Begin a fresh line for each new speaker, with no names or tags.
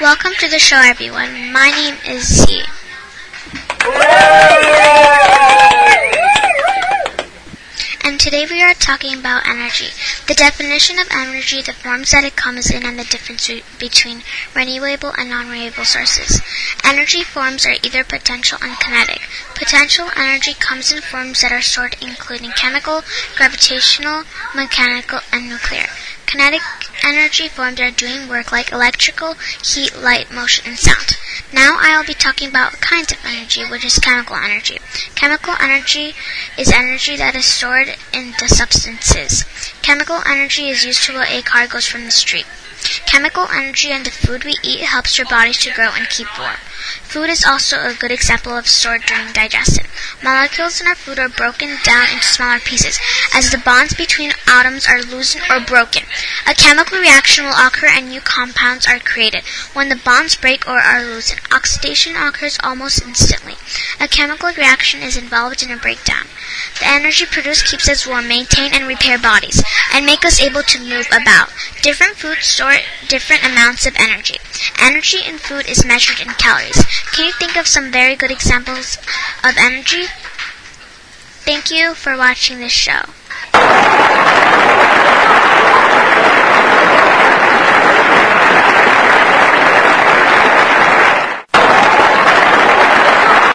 Welcome to the show, everyone. My name is Z. And today we are talking about energy. The definition of energy, the forms that it comes in, and the difference between renewable and non-renewable sources. Energy forms are either potential and kinetic. Potential energy comes in forms that are stored including chemical, gravitational, mechanical, and nuclear. Kinetic energy forms are doing work like electrical, heat, light, motion, and sound. Now I'll be talking about kinds of energy, which is chemical energy. Chemical energy is energy that is stored in the substances. Chemical energy is used to what a car goes from the street. Chemical energy and the food we eat helps your bodies to grow and keep warm. Food is also a good example of stored during digestion. Molecules in our food are broken down into smaller pieces as the bonds between atoms are loosened or broken. A chemical reaction will occur and new compounds are created. When the bonds break or are loosened, oxidation occurs almost instantly. A chemical reaction is involved in a breakdown. The energy produced keeps us warm, maintain and repair bodies, and make us able to move about. Different foods store different amounts of energy. Energy in food is measured in calories. Can you think of some very good examples of energy? Thank you for watching this show.